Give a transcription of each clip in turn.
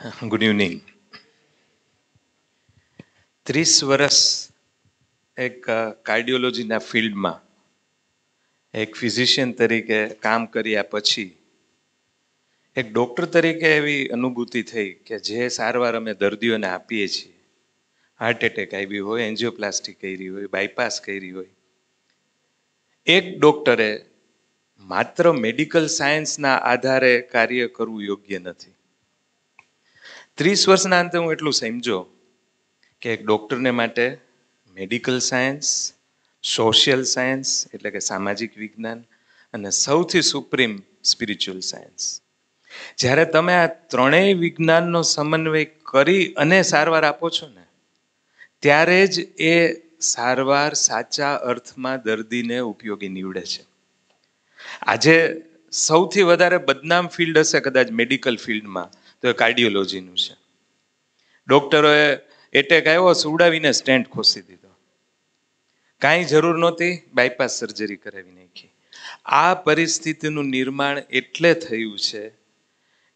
Good evening ત્રીસ વર્ષ એક કાર્ડિયોલોજીના ફિલ્ડમાં એક ફિઝિશિયન તરીકે કામ કર્યા પછી એક ડૉક્ટર તરીકે એવી અનુભૂતિ થઈ કે જે સારવાર અમે દર્દીઓને આપીએ છીએ. હાર્ટ એટેક આવી હોય એન્જિયોપ્લાસ્ટી કરી હોય બાયપાસ કરી હોય. એક ડૉક્ટરે માત્ર મેડિકલ સાયન્સના આધારે કાર્ય કરવું યોગ્ય નથી. ત્રીસ વર્ષના અંતે હું એટલું સમજો કે એક ડૉક્ટરને માટે મેડિકલ સાયન્સ, સોશિયલ સાયન્સ એટલે કે સામાજિક વિજ્ઞાન અને સૌથી સુપ્રીમ સ્પિરિચ્યુઅલ સાયન્સ. જ્યારે તમે આ ત્રણેય વિજ્ઞાનનો સમન્વય કરી અને સારવાર આપો છો ને, ત્યારે જ એ સારવાર સાચા અર્થમાં દર્દીને ઉપયોગી નીવડે છે. આજે સૌથી વધારે બદનામ ફિલ્ડ હશે કદાચ મેડિકલ ફિલ્ડમાં તો એ કાર્ડિયોલોજીનું છે. ડૉક્ટરોએ એટેક આવ્યો, સુવડાવીને સ્ટેન્ટ ખોસી દીધો. કાંઈ જરૂર નહોતી બાયપાસ સર્જરી કરાવી નાખી. આ પરિસ્થિતિનું નિર્માણ એટલે થયું છે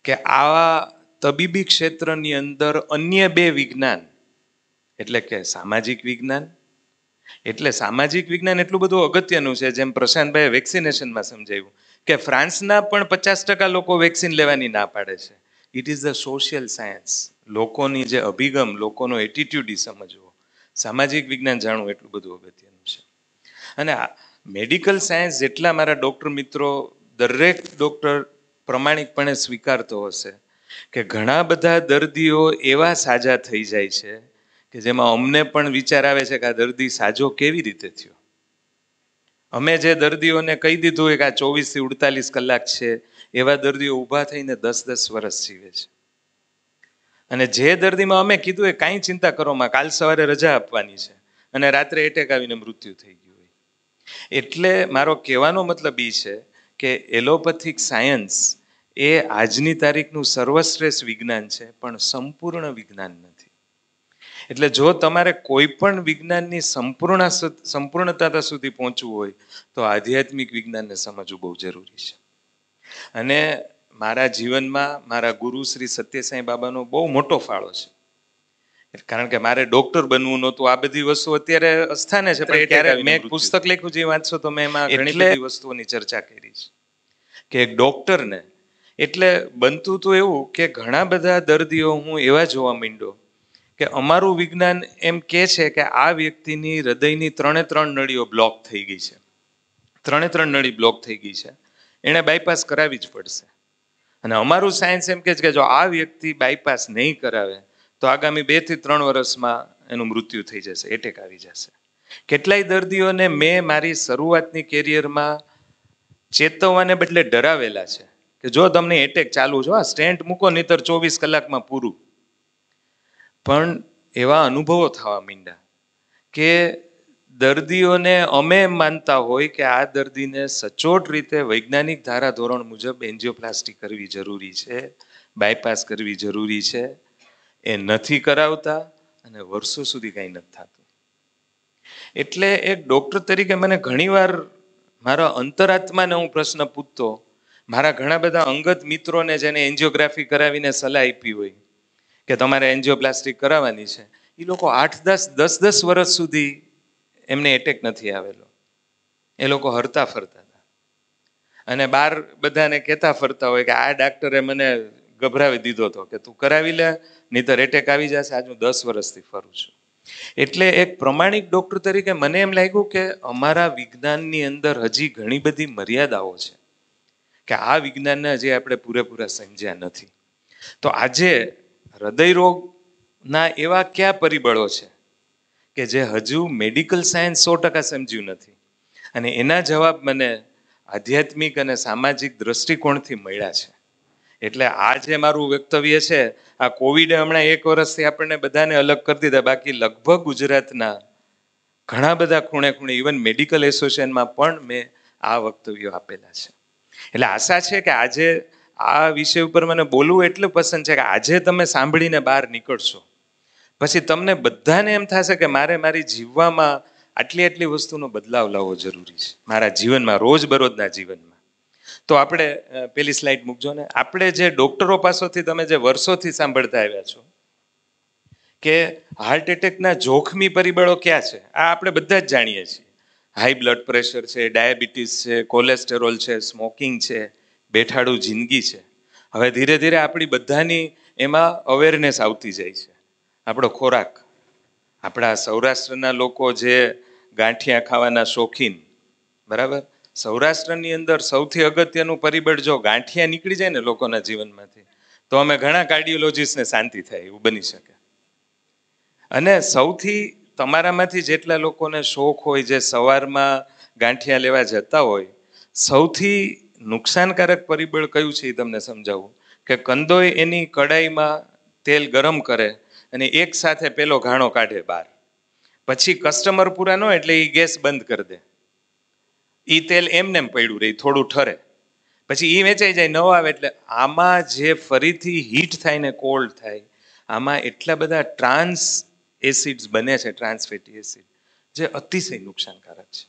કે આવા તબીબી ક્ષેત્રની અંદર અન્ય બે વિજ્ઞાન, એટલે કે સામાજિક વિજ્ઞાન, એટલે સામાજિક વિજ્ઞાન એટલું બધું અગત્યનું છે, જેમ પ્રશાંતભાઈએ વેક્સિનેશનમાં સમજાવ્યું, કે ફ્રાન્સના પણ પચાસ ટકા લોકો વેક્સિન લેવાની ના પાડે છે. It is the social science લોકોની જે અભિગમ, લોકોનો એટીટ્યુડ એ સમજવો. સામાજિક વિજ્ઞાન જાણવું એટલું બધું અગત્યનું છે. અને મેડિકલ સાયન્સ જેટલા મારા ડૉક્ટર મિત્રો દરેક ડૉક્ટર પ્રમાણિકપણે સ્વીકારતો હશે કે ઘણા બધા દર્દીઓ એવા સાજા થઈ જાય છે કે જેમાં અમને પણ વિચાર આવે છે કે આ દર્દી સાજો કેવી રીતે થયો. અમે જે દર્દીઓને કહી દીધું કે આ ચોવીસથી ઉડતાલીસ કલાક છે એવા દર્દીઓ ઊભા થઈને દસ દસ વર્ષ જીવે છે. અને જે દર્દીમાં અમે કીધું એ કાંઈ ચિંતા કરો માં, કાલ સવારે રજા આપવાની છે અને રાત્રે એટેક આવીને મૃત્યુ થઈ ગયું હોય. એટલે મારો કહેવાનો મતલબ એ છે કે એલોપેથિક સાયન્સ એ આજની તારીખનું સર્વશ્રેષ્ઠ વિજ્ઞાન છે, પણ સંપૂર્ણ વિજ્ઞાન નથી. એટલે જો તમારે કોઈ પણ વિજ્ઞાનની સંપૂર્ણ સંપૂર્ણતા સુધી પહોંચવું હોય તો આધ્યાત્મિક વિજ્ઞાનને સમજવું બહુ જરૂરી છે. અને મારા જીવનમાં મારા ગુરુ શ્રી સત્યસાઈ બાબાનો બહુ મોટો ફાળો છે. કારણ કે મારે ડોક્ટર બનવું નહોતું. આ બધી વસ્તુ અત્યારે અસ્થાને છે પણ ત્યારે મેં એક પુસ્તક લખ્યું જે વાંચશો તો મેં એમાં ઘણી બધી વસ્તુઓની ચર્ચા કરી છે. કે એક ડોક્ટરને એટલે બનતું તો એવું કે ઘણા બધા દર્દીઓ હું એવા જોવા માંડ્યો કે અમારું વિજ્ઞાન એમ કે છે કે આ વ્યક્તિની હૃદયની ત્રણે ત્રણ નળીઓ બ્લોક થઈ ગઈ છે. ત્રણે ત્રણ નળી બ્લોક થઈ ગઈ છે. એણે બાયપાસ કરાવી જ પડશે. અને અમારું સાયન્સ એમ કે છે કે જો આ વ્યક્તિ બાયપાસ નહીં કરાવે, તો આગામી બેથી ત્રણ વર્ષમાં એનું મૃત્યુ થઈ જશે એટેક આવી જશે. કેટલાય દર્દીઓને મેં મારી શરૂઆતની કેરિયરમાં ચેતવવાને બદલે ડરાવેલા છે કે જો તમને એટેક ચાલુ છો આ સ્ટેન્ટ મૂકો, નહીતર ચોવીસ કલાકમાં પૂરું. પણ એવા અનુભવો થવા માંડ્યા કે દર્દીઓને અમે માનતા હોય કે આ દર્દીને સચોટ રીતે વૈજ્ઞાનિક ધારાધોરણ મુજબ એન્જિયોપ્લાસ્ટી કરવી જરૂરી છે, બાયપાસ કરવી જરૂરી છે. એ નથી કરાવતા અને વર્ષો સુધી કાંઈ નથી થતું. એટલે એક ડૉક્ટર તરીકે મને ઘણીવાર મારા અંતરાત્માને હું પ્રશ્ન પૂછતો, મારા ઘણા બધા અંગત મિત્રોને જેને એન્જિયોગ્રાફી કરાવીને સલાહ આપી હોય, કે તમારે એન્જિયોપ્લાસ્ટિક કરાવવાની છે એ લોકો આઠ દસ દસ દસ વર્ષ સુધી એમને એટેક નથી આવેલો. એ લોકો હરતા ફરતા હતા. અને બાર બધાને કહેતા ફરતા હોય કે આ ડાક્ટરે મને ગભરાવી દીધો હતો કે તું કરાવી લે, નહીતર એટેક આવી જશે. આજ હું દસ વર્ષથી ફરું છું. એટલે એક પ્રમાણિક ડૉક્ટર તરીકે મને એમ લાગ્યું કે અમારા વિજ્ઞાનની અંદર હજી ઘણી બધી મર્યાદાઓ છે કે આ વિજ્ઞાનને હજી આપણે પૂરેપૂરા સમજ્યા નથી. તો આજે હૃદય રોગના એવા કયા પરિબળો છે કે જે હજુ મેડિકલ સાયન્સ સો ટકા સમજ્યું નથી. અને એના જવાબ મને આધ્યાત્મિક અને સામાજિક દ્રષ્ટિકોણથી મળ્યા છે. એટલે આ જે મારું વક્તવ્ય છે, આ કોવિડે હમણાં એક વર્ષથી આપણને બધાને અલગ કરી દીધા. બાકી લગભગ ગુજરાતના ઘણા બધા ખૂણે ખૂણે ઇવન મેડિકલ એસોસિએશનમાં પણ મેં આ વક્તવ્યો આપેલા છે. એટલે આશા છે કે આજે આ વિષય ઉપર મને બોલવું એટલું પસંદ છે કે આજે તમે સાંભળીને બહાર નીકળશો. પછી તમને બધાને એમ થશે કે મારે મારી જીવવામાં આટલી આટલી વસ્તુનો બદલાવ લાવવો જરૂરી છે. મારા જીવનમાં રોજબરોજના જીવનમાં. તો આપણે પેલી સ્લાઇડ મૂકજો ને. આપણે જે ડોક્ટરો પાસેથી, તમે જે વર્ષોથી સાંભળતા આવ્યા છો કે હાર્ટ એટેકના જોખમી પરિબળો ક્યાં છે? આ આપણે બધા જ જાણીએ છીએ. હાઈ બ્લડ પ્રેશર છે ડાયાબિટીસ છે કોલેસ્ટેરોલ છે સ્મોકિંગ છે, બેઠાડું જિંદગી છે. હવે ધીરે ધીરે આપણી બધાની એમાં અવેરનેસ આવતી જાય છે. આપણો ખોરાક. આપણા સૌરાષ્ટ્રના લોકો જે ગાંઠિયા ખાવાના શોખીન, બરાબર? સૌરાષ્ટ્રની અંદર સૌથી અગત્યનું પરિબળ જો ગાંઠિયા નીકળી જાય ને લોકોના જીવનમાંથી, તો અમે ઘણા કાર્ડિયોલોજીસ્ટને શાંતિ થાય એવું બની શકે. અને સૌથી તમારામાંથી જેટલા લોકોને શોખ હોય, જે સવારમાં ગાંઠિયા લેવા જતા હોય, સૌથી નુકસાનકારક પરિબળ કયું છે એ તમને સમજાવું? કે કંદોય એની કડાઈમાં તેલ ગરમ કરે અને એક સાથે પેલો ઘાણો કાઢે બહાર. પછી કસ્ટમર પૂરા ન એટલે એ ગેસ બંધ કરી દે. એ તેલ એમને પડ્યું રહે થોડું ઠરે. પછી એ વેચાઈ જાય, ન આવે એટલે આમાં જે ફરીથી હીટ થાય ને કોલ્ડ થાય, આમાં એટલા બધા ટ્રાન્સ એસિડ્સ બને છે ટ્રાન્સ ફેટી એસિડ જે અતિશય નુકસાનકારક છે.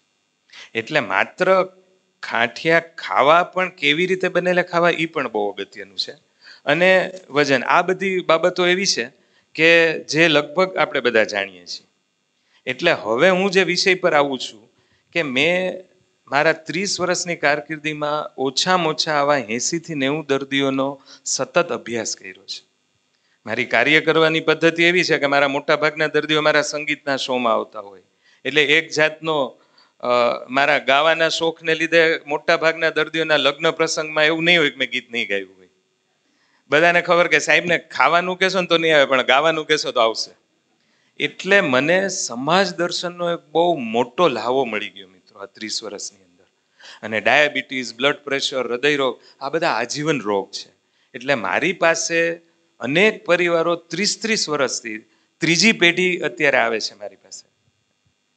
એટલે માત્ર ખાંઠિયા ખાવા પણ કેવી રીતે બનેલા ખાવા એ પણ બહુ અગત્યનું છે. અને વજન, આ બધી બાબતો એવી છે કે જે લગભગ આપણે બધા જાણીએ છીએ. એટલે હવે હું જે વિષય પર આવું છું કે મેં મારા ત્રીસ વર્ષની કારકિર્દીમાં ઓછામાં ઓછા આવા એંસીથી નેવું દર્દીઓનો સતત અભ્યાસ કર્યો છે. મારી કાર્ય કરવાની પદ્ધતિ એવી છે કે મારા મોટા ભાગના દર્દીઓ મારા સંગીતના શોમાં આવતા હોય. એટલે એક જાતનો મારા ગાવાના શોખને લીધે મોટા ભાગના દર્દીઓના લગ્ન પ્રસંગમાં એવું નહીં હોય કે મેં ગીત નહીં ગાયું હોય. બધાને ખબર કે સાહેબને ખાવાનું કહેશો ને તો નહીં આવે, પણ ગાવાનું કહેશો તો આવશે. એટલે મને સમાજ દર્શનનો એક બહુ મોટો લાવો મળી ગયો મિત્રો આ ત્રીસ વર્ષની અંદર. અને ડાયાબિટીસ, બ્લડ પ્રેશર હૃદયરોગ આ બધા આજીવન રોગ છે. એટલે મારી પાસે અનેક પરિવારો ત્રીસ ત્રીસ વર્ષથી ત્રીજી પેઢી અત્યારે આવે છે મારી પાસે.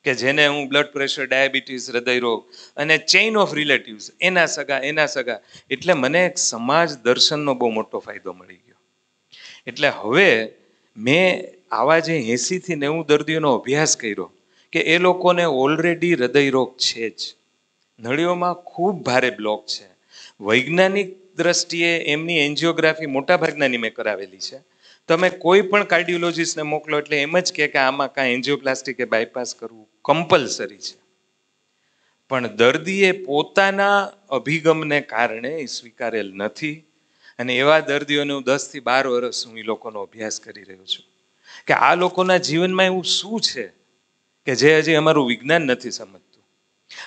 કે જેને હું બ્લડ પ્રેશર ડાયાબિટીસ હૃદયરોગ અને ચેઇન ઓફ રિલેટિવ્સ એના સગા એના સગા, એટલે મને એક સમાજ દર્શનનો બહુ મોટો ફાયદો મળી ગયો. એટલે હવે મેં આવા જે એંસીથી નેવું દર્દીઓનો અભ્યાસ કર્યો કે એ લોકોને ઓલરેડી હૃદયરોગ છે જ. નળીઓમાં ખૂબ ભારે બ્લોક છે. વૈજ્ઞાનિક દ્રષ્ટિએ એમની એન્જિયોગ્રાફી મોટા ભાગનાની મેં કરાવેલી છે. તમે કોઈ પણ કાર્ડિયોલોજીસ્ટને મોકલો એટલે એમ જ કે આમાં કાંઈ એન્જિયોપ્લાસ્ટી કે બાયપાસ કરવું કમ્પલસરી છે. પણ દર્દીએ પોતાના અભિગમને કારણે એ સ્વીકારેલ નથી. અને એવા દર્દીઓને હું દસથી બાર વર્ષ હું એ લોકોનો અભ્યાસ કરી રહ્યો છું. કે આ લોકોના જીવનમાં એવું શું છે? કે જે હજી અમારું વિજ્ઞાન નથી સમજતું.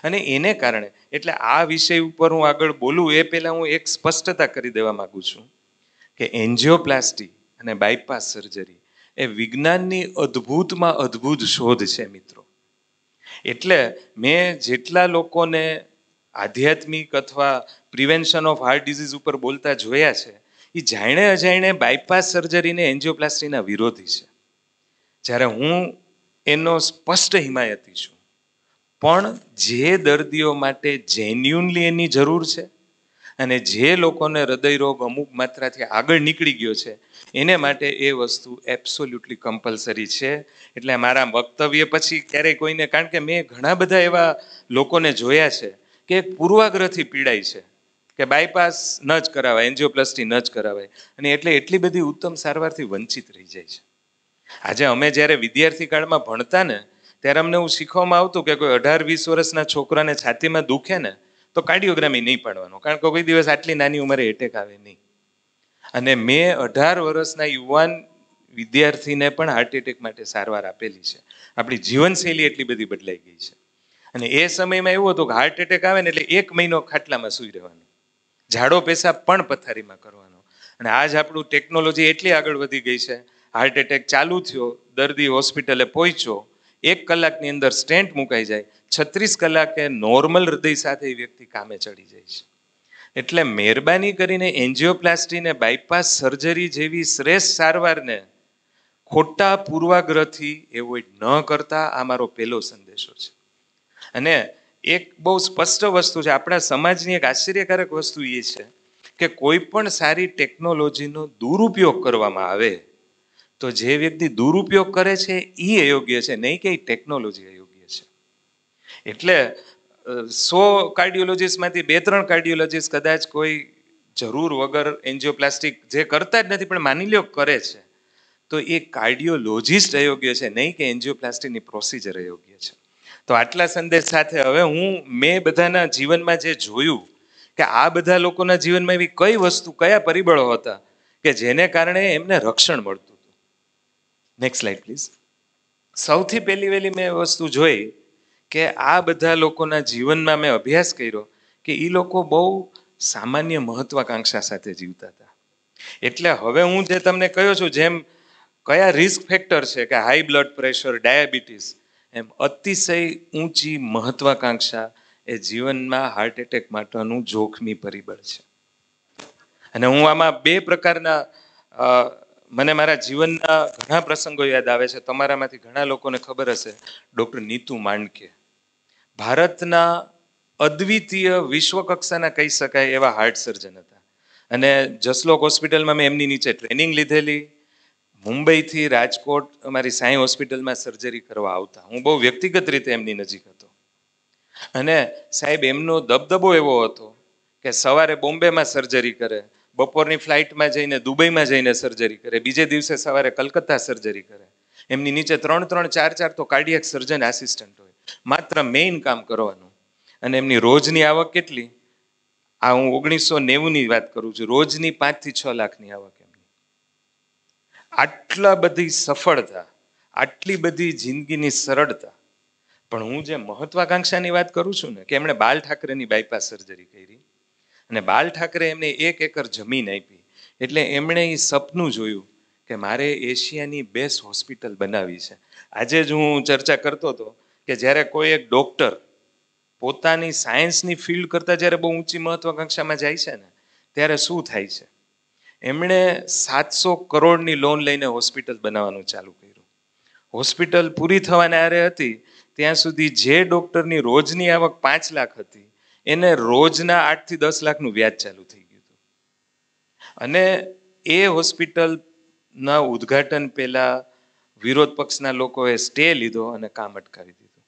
અને એને કારણે, એટલે આ વિષય ઉપર હું આગળ બોલું, એ પહેલાં હું એક સ્પષ્ટતા કરી દેવા માગું છું કે એન્જિયોપ્લાસ્ટી અને બાયપાસ સર્જરી એ વિજ્ઞાનની અદ્ભુતમાં અદ્ભુત શોધ છે મિત્રો. એટલે મેં જેટલા લોકોને આધ્યાત્મિક અથવા પ્રિવેન્શન ઓફ હાર્ટ ડિઝીઝ ઉપર બોલતા જોયા છે, એ જાણે અજાણે બાયપાસ સર્જરીને એન્જિયોપ્લાસ્ટીના વિરોધી છે. જ્યારે હું એનો સ્પષ્ટ હિમાયતી છું. પણ જે દર્દીઓ માટે જેન્યુનલી એની જરૂર છે અને જે લોકોને હૃદયરોગ અમુક માત્રાથી આગળ નીકળી ગયો છે, એને માટે એ વસ્તુ એબ્સોલ્યુટલી કમ્પલસરી છે. એટલે મારા વક્તવ્ય પછી ક્યારેય કોઈને, કારણ કે મેં ઘણા બધા એવા લોકોને જોયા છે કે પૂર્વાગ્રહથી પીડાય છે, કે બાયપાસ ન જ કરાવાય એન્જિયોપ્લાસ્ટી ન જ કરાવાય, અને એટલે એટલી બધી ઉત્તમ સારવારથી વંચિત રહી જાય છે. આજે અમે જ્યારે વિદ્યાર્થી કાળમાં ભણતા ને, ત્યારે અમને એવું શીખવામાં આવતું કે કોઈ અઢાર વીસ વર્ષના છોકરાને છાતીમાં દુખે ને તો કાર્ડિયોગ્રામી નહીં પાડવાનો, કારણ કે કોઈ દિવસ આટલી નાની ઉંમરે એટેક આવે નહીં. અને મેં અઢાર વર્ષના યુવાન વિદ્યાર્થીને પણ હાર્ટ એટેક માટે સારવાર આપેલી છે. આપણી જીવનશૈલી એટલી બધી બદલાઈ ગઈ છે. અને એ સમયમાં એવું હતું કે હાર્ટ એટેક આવે ને એટલે એક મહિનો ખાટલામાં સૂઈ રહેવાનું. ઝાડો પેશાબ પણ પથારીમાં કરવાનો. અને આજ આપણું ટેકનોલોજી એટલી આગળ વધી ગઈ છે. હાર્ટ એટેક ચાલુ થયો, દર્દી હોસ્પિટલે પહોંચ્યો એક કલાકની અંદર સ્ટેન્ટ મુકાઈ જાય, છત્રીસ કલાકે નોર્મલ હૃદય સાથે એ વ્યક્તિ કામે ચડી જાય છે. એટલે મહેરબાની કરીને એન્જિયોપ્લાસ્ટીને બાયપાસ સર્જરી જેવી શ્રેષ્ઠ સારવારને ખોટા પૂર્વાગ્રહથી એવોઇડ ન કરતા આ મારો પહેલો સંદેશો છે. અને એક બહુ સ્પષ્ટ વસ્તુ છે, આપણા સમાજની એક આશ્ચર્યકારક વસ્તુ એ છે કે કોઈ પણ સારી ટેકનોલોજીનો દુરુપયોગ કરવામાં આવે તો જે વ્યક્તિ દુરુપયોગ કરે છે એ અયોગ્ય છે, નહીં કે ટેકનોલોજી અયોગ્ય છે. એટલે સો કાર્ડિયોલોજીસ્ટમાંથી બે ત્રણ કાર્ડિયોલોજીસ્ટ કદાચ કોઈ જરૂર વગર એન્જિયોપ્લાસ્ટિક જે કરતા જ નથી, પણ માની લ્યો કરે છે, તો એ કાર્ડિયોલોજીસ્ટ અયોગ્ય છે, નહીં કે એન્જિયોપ્લાસ્ટિકની પ્રોસિજર અયોગ્ય છે. તો આટલા સંદેશ સાથે હવે હું મેં બધાના જીવનમાં જે જોયું કે આ બધા લોકોના જીવનમાં એવી કઈ વસ્તુ, કયા પરિબળો હતા કે જેને કારણે એમને રક્ષણ મળતું નેક્સ્ટ સ્લાઇડ પ્લીઝ સૌથી પહેલી વહેલી મેં વસ્તુ જોઈ કે આ બધા લોકોના જીવનમાં મેં અભ્યાસ કર્યો કે એ લોકો બહુ સામાન્ય મહત્વાકાંક્ષા સાથે જીવતા હતા. એટલે હવે હું જે તમને કહ્યો છું, જેમ કયા રિસ્ક ફેક્ટર છે કે હાઈ બ્લડ પ્રેશર ડાયાબિટીસ એમ અતિશય ઊંચી મહત્વાકાંક્ષા એ જીવનમાં હાર્ટ એટેક માટેનું જોખમી પરિબળ છે. અને હું આમાં બે પ્રકારના મને મારા જીવનના ઘણા પ્રસંગો યાદ આવે છે. તમારામાંથી ઘણા લોકોને ખબર હશે. ડૉક્ટર નીતુ માંડકે. ભારતના અદ્વિતીય વિશ્વ કક્ષાના કહી શકાય એવા હાર્ટ સર્જન હતા. અને જસલોક હોસ્પિટલમાં મેં એમની નીચે ટ્રેનિંગ લીધેલી. મુંબઈથી રાજકોટ અમારી સાંઈ હોસ્પિટલમાં સર્જરી કરવા આવતા. હું બહુ વ્યક્તિગત રીતે એમની નજીક હતો. અને સાહેબ, એમનો દબદબો એવો હતો કે સવારે બોમ્બેમાં સર્જરી કરે બપોરની ફ્લાઇટમાં જઈને, દુબઈમાં જઈને સર્જરી કરે. બીજે દિવસે સવારે કલકત્તા સર્જરી કરે. એમની નીચે ત્રણ ત્રણ, ચાર ચાર તો કાર્ડિયક સર્જન આસિસ્ટન્ટ હોય. માત્ર મેઇન કામ કરવાનું. અને એમની રોજની આવક કેટલી? આ હું ઓગણીસો નેવુંની વાત કરું છું. રોજની પાંચથી છ લાખની આવક એમની. આટલા બધી સફળતા, આટલી બધી જિંદગીની સરળતા. પણ હું જે મહત્વાકાંક્ષાની વાત કરું છું ને, કે એમણે બાલ ઠાકરેની બાયપાસ સર્જરી કરી. અને બાલ ઠાકરે એમને એક એકર જમીન આપી. એટલે એમણે એ સપનું જોયું કે મારે એશિયાની બેસ્ટ હોસ્પિટલ બનાવી છે. આજે જ હું ચર્ચા કરતો હતો કે જ્યારે કોઈ એક ડૉક્ટર પોતાની સાયન્સની ફિલ્ડ કરતાં જ્યારે બહુ ઊંચી મહત્વાકાંક્ષામાં જાય છે ને, ત્યારે શું થાય છે? એમણે સાતસો કરોડની લોન લઈને હોસ્પિટલ બનાવવાનું ચાલુ કર્યું. હોસ્પિટલ પૂરી થવાને આરે હતી, ત્યાં સુધી જે ડૉક્ટરની રોજની આવક પાંચ લાખ હતી એને રોજના આઠથી દસ લાખનું વ્યાજ ચાલુ થઈ ગયું હતું. અને એ હોસ્પિટલના ઉદ્ઘાટન પહેલા વિરોધ પક્ષના લોકોએ સ્ટે લીધો અને કામ અટકાવી દીધું.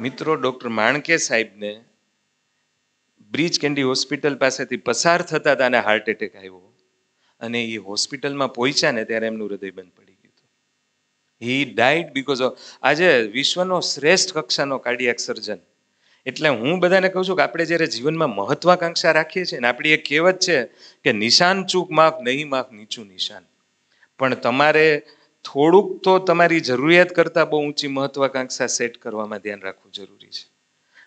મિત્રો, ડૉક્ટર માણકે સાહેબને બ્રિજ કેન્ડી હોસ્પિટલ પાસેથી પસાર થતા હતા અને હાર્ટ એટેક આવ્યો અને એ હોસ્પિટલમાં પહોંચ્યા ને ત્યારે એમનું હૃદય બંધ પડી ગયું હી ડાઈડ બીકોઝ ઓફ આજે વિશ્વનો શ્રેષ્ઠ કક્ષાનો કાર્ડિયાક સર્જન એટલે હું બધાને કહું છું કે આપણે જ્યારે જીવનમાં મહત્વાકાંક્ષા રાખીએ છીએ ને, આપણી એક કહેવત છે કે નિશાન ચૂક માફ, નહીં માફ, નીચું નિશાન. પણ તમારે થોડુંક તો તમારી જરૂરિયાત કરતાં બહુ ઊંચી મહત્વાકાંક્ષા સેટ કરવામાં ધ્યાન રાખવું જરૂરી છે.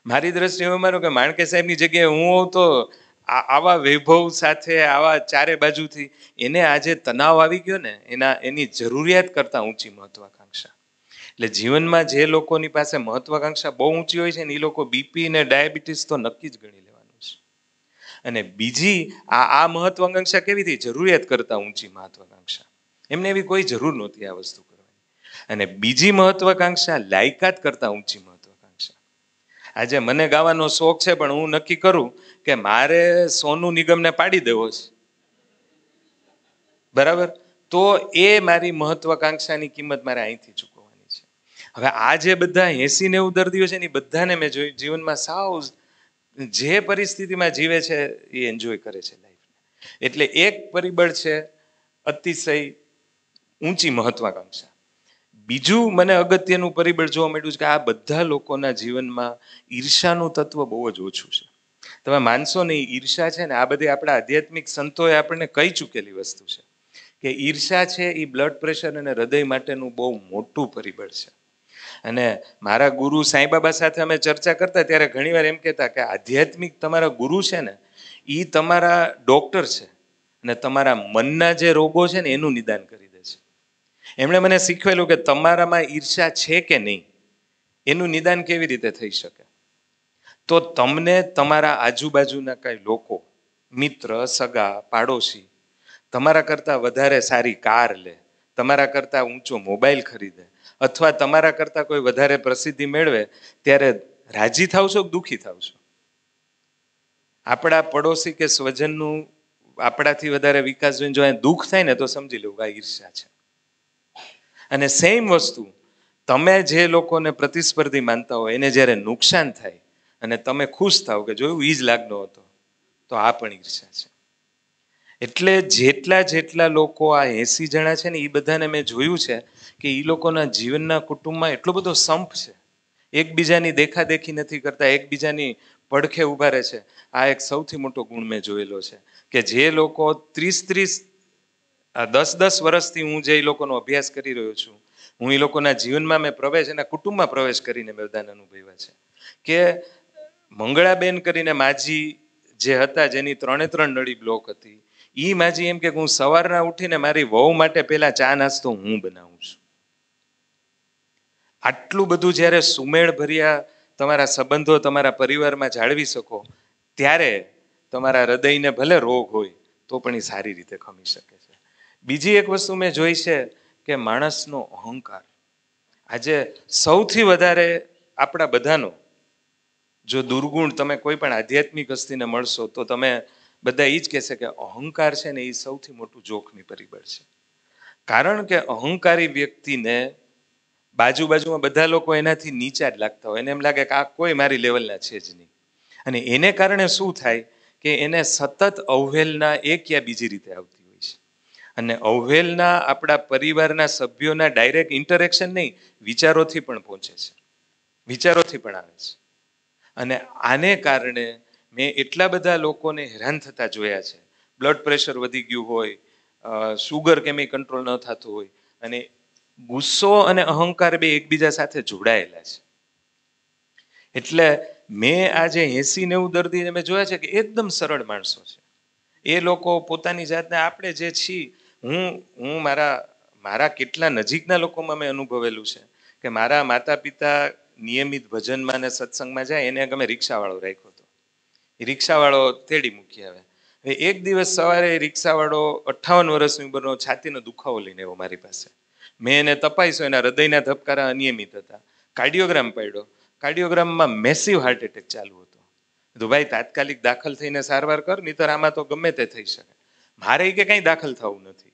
મારી દ્રષ્ટિએ એવું માનું કે માણકે સાહેબની જગ્યાએ હું હોઉં તો આવા વૈભવ સાથે, આવા ચારે બાજુથી એને આજે તણાવ આવી ગયો ને, એના, એની જરૂરિયાત કરતાં ઊંચી મહત્વાકાંક્ષા. એટલે જીવનમાં જે લોકોની પાસે મહત્વાકાંક્ષા બહુ ઊંચી હોય છે ને, એ લોકો બીપી ને ડાયાબિટીસ તો નક્કી જ ગણી લેવાનું છે. અને બીજી આ આ મહત્વાકાંક્ષા કેવી હતી જરૂરિયાત કરતા ઊંચી મહત્વાકાંક્ષા. એમને એવી કોઈ જરૂર નહોતી આ વસ્તુ કરવાની. અને બીજી મહત્વાકાંક્ષા લાયકાત કરતા ઊંચી મહત્વાકાંક્ષા. આજે મને ગાવાનો શોખ છે, પણ હું નક્કી કરું કે મારે સોનું નિગમને પાડી દેવો છે. બરાબર? તો એ મારી મહત્વાકાંક્ષાની કિંમત મારે અહીંથી ચૂકવો હવે આ જે બધા એસી નેવું દર્દીઓ છે ને એ બધાને મેં જોયું, જીવનમાં સાવ જે પરિસ્થિતિમાં જીવે છે એ એન્જોય કરે છે લાઈફને એટલે એક પરિબળ છે અતિશય ઊંચી મહત્વાકાંક્ષા. બીજું મને અગત્યનું પરિબળ જોવા મળ્યું છે કે આ બધા લોકોના જીવનમાં ઈર્ષાનું તત્વ બહુ જ ઓછું છે. તમે માનશો નહીં, ઈર્ષા છે ને આ બધી આપણા આધ્યાત્મિક સંતોએ આપણને કહી ચૂકેલી વસ્તુ છે કે ઈર્ષા છે એ બ્લડ પ્રેશર અને હૃદય માટેનું બહુ મોટું પરિબળ છે. અને મારા ગુરુ સાંઈબાબા સાથે અમે ચર્ચા કરતા ત્યારે ઘણીવાર એમ કહેતા કે આધ્યાત્મિક તમારા ગુરુ છે ને એ તમારા ડોક્ટર છે અને તમારા મનના જે રોગો છે ને, એનું નિદાન કરી દે છે. એમણે મને શીખવેલું કે તમારામાં ઈર્ષા છે કે નહીં, એનું નિદાન કેવી રીતે થઈ શકે? તો તમને તમારા આજુબાજુના કઈ લોકો, મિત્ર, સગા, પાડોશી, તમારા કરતાં વધારે સારી કાર લે, તમારા કરતાં ઊંચો મોબાઈલ ખરીદે અથવા તમારા કરતાં કોઈ વધારે પ્રસિદ્ધિ મેળવે, ત્યારે રાજી થાવશો કે દુઃખી થાવશો આપણા પડોશી કે સ્વજનનું આપણાથી વધારે વિકાસ જોઈને જો દુઃખ થાય ને, તો સમજી લેવું આ ઈર્ષા છે. અને સેમ વસ્તુ, તમે જે લોકોને પ્રતિસ્પર્ધી માનતા હોય, એને જ્યારે નુકસાન થાય અને તમે ખુશ થાવ કે જોયું એ જ લાગનો હતો, તો આ પણ ઈર્ષા છે. એટલે જેટલા જેટલા લોકો આ એસી જણા છે ને એ બધાને મેં જોયું છે કે એ લોકોના જીવનના કુટુંબમાં એટલો બધો સંપ છે. એકબીજાની દેખાદેખી નથી કરતા, એકબીજાની પડખે ઊભા રહે છે. આ એક સૌથી મોટો ગુણ મેં જોયેલો છે કે જે લોકો ત્રીસ ત્રીસ દસ દસ વર્ષથી હું જે લોકોનો અભ્યાસ કરી રહ્યો છું, હું એ લોકોના જીવનમાં મેં પ્રવેશ, એના કુટુંબમાં પ્રવેશ કરીને મેદાન અનુભવ્યા છે. કે મંગળાબેન કરીને માજી જે હતા, જેની ત્રણે ત્રણ નળી બ્લોક હતી એ માજી એમ કે હું સવારના ઉઠીને મારી વહુ માટે પહેલાં ચા નાસ્તો હું બનાવું છું. આટલું બધું જ્યારે સુમેળ ભર્યા તમારા સંબંધો તમારા પરિવારમાં જાળવી શકો, ત્યારે તમારા હૃદયને ભલે રોગ હોય, તો પણ એ સારી રીતે ખમી શકે છે. બીજી એક વસ્તુ મેં જોઈ છે કે માણસનો અહંકાર. આજે સૌથી વધારે આપણા બધાનો, જો દુર્ગુણ તમે કોઈ પણ આધ્યાત્મિક હસ્તીને મળશો, તો તમે બધા એ જ કહેશે કે અહંકાર છે ને એ સૌથી મોટું જોખમી પરિબળ છે. કારણ કે અહંકારી વ્યક્તિને બાજુ બાજુમાં બધા લોકો એનાથી નીચા જ લાગતા હોય. એને એમ લાગે કે આ કોઈ મારી લેવલના છે જ નહીં. અને એને કારણે શું થાય કે એને સતત અવહેલના એક યા બીજી રીતે આવતી હોય છે? અને અવહેલના આપણા પરિવારના સભ્યોના ડાયરેક્ટ ઇન્ટરેક્શન નહીં, વિચારોથી પણ પહોંચે છે. વિચારોથી પણ આવે છે. અને આને કારણે મેં એટલા બધા લોકોને હેરાન થતા જોયા છે. બ્લડ પ્રેશર વધી ગયું હોય શુગર કેમી કંટ્રોલ ન થતું હોય. અને ગુસ્સો અને અહંકાર બે એકબીજા સાથે જોડાયેલા છે. એટલે મેં આજે એસી નેવું દર્દીને મેં જોયા છે કે એકદમ સરળ માણસો છે. એ લોકો પોતાની જાતને આપણે જે છીએ, હું હું મારા મારા કેટલા નજીકના લોકોમાં મેં અનુભવેલું છે કે મારા માતા પિતા નિયમિત ભજનમાં ને સત્સંગમાં જાય, એને ગમે રિક્ષાવાળો રાખ્યો હતો. એ રિક્ષાવાળો તેડી મૂકી આવે. એક દિવસ સવારે રિક્ષાવાળો અઠ્ઠાવન વર્ષની ઉંમરનો છાતીનો દુખાવો લઈને આવ્યો મારી પાસે. મેં એને તપાઈશું એના હૃદયના ધબકારા અનિયમિત હતા. કાર્ડિયોગ્રામ પડ્યો. કાર્ડિયોગ્રામમાં મેસિવ હાર્ટ એટેક ચાલુ હતો. કીધું, ભાઈ, તાત્કાલિક દાખલ થઈને સારવાર કર, નહીતર આમાં તો ગમે તે થઈ શકે. મારે કે કંઈ દાખલ થવું નથી.